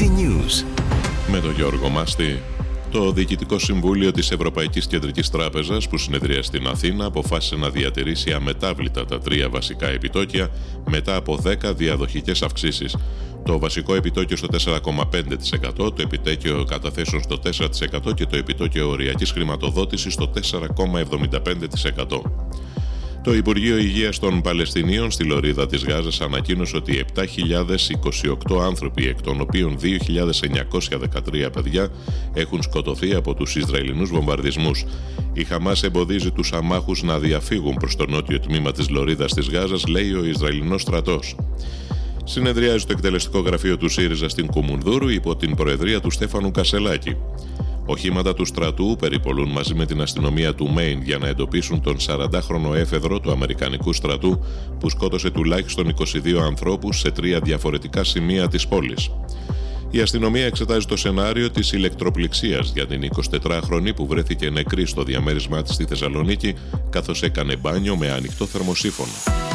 Easy News. Με τον Γιώργο Μάστη. Το Διοικητικό Συμβούλιο της Ευρωπαϊκής Κεντρικής Τράπεζας που συνεδρία στην Αθήνα αποφάσισε να διατηρήσει αμετάβλητα τα τρία βασικά επιτόκια μετά από 10 διαδοχικές αυξήσεις. Το βασικό επιτόκιο στο 4,5%, το επιτόκιο καταθέσεων στο 4% και το επιτόκιο οριακής χρηματοδότησης στο 4,75%. Το Υπουργείο Υγείας των Παλαιστινίων στη Λωρίδα της Γάζας ανακοίνωσε ότι 7.028 άνθρωποι, εκ των οποίων 2.913 παιδιά, έχουν σκοτωθεί από τους Ισραηλινούς βομβαρδισμούς. Η Χαμάς εμποδίζει τους αμάχους να διαφύγουν προς το νότιο τμήμα της Λωρίδας της Γάζας, λέει ο Ισραηλινός στρατός. Συνεδριάζει το εκτελεστικό γραφείο του ΣΥΡΙΖΑ στην Κουμουνδούρου υπό την προεδρία του Στέφανου Κασελάκη. Οχήματα του στρατού περιπολούν μαζί με την αστυνομία του Μέιν για να εντοπίσουν τον 40χρονο έφεδρο του Αμερικανικού στρατού που σκότωσε τουλάχιστον 22 ανθρώπους σε τρία διαφορετικά σημεία της πόλης. Η αστυνομία εξετάζει το σενάριο της ηλεκτροπληξίας για την 24χρονη που βρέθηκε νεκρή στο διαμέρισμά της στη Θεσσαλονίκη καθώς έκανε μπάνιο με ανοιχτό θερμοσύφωνο.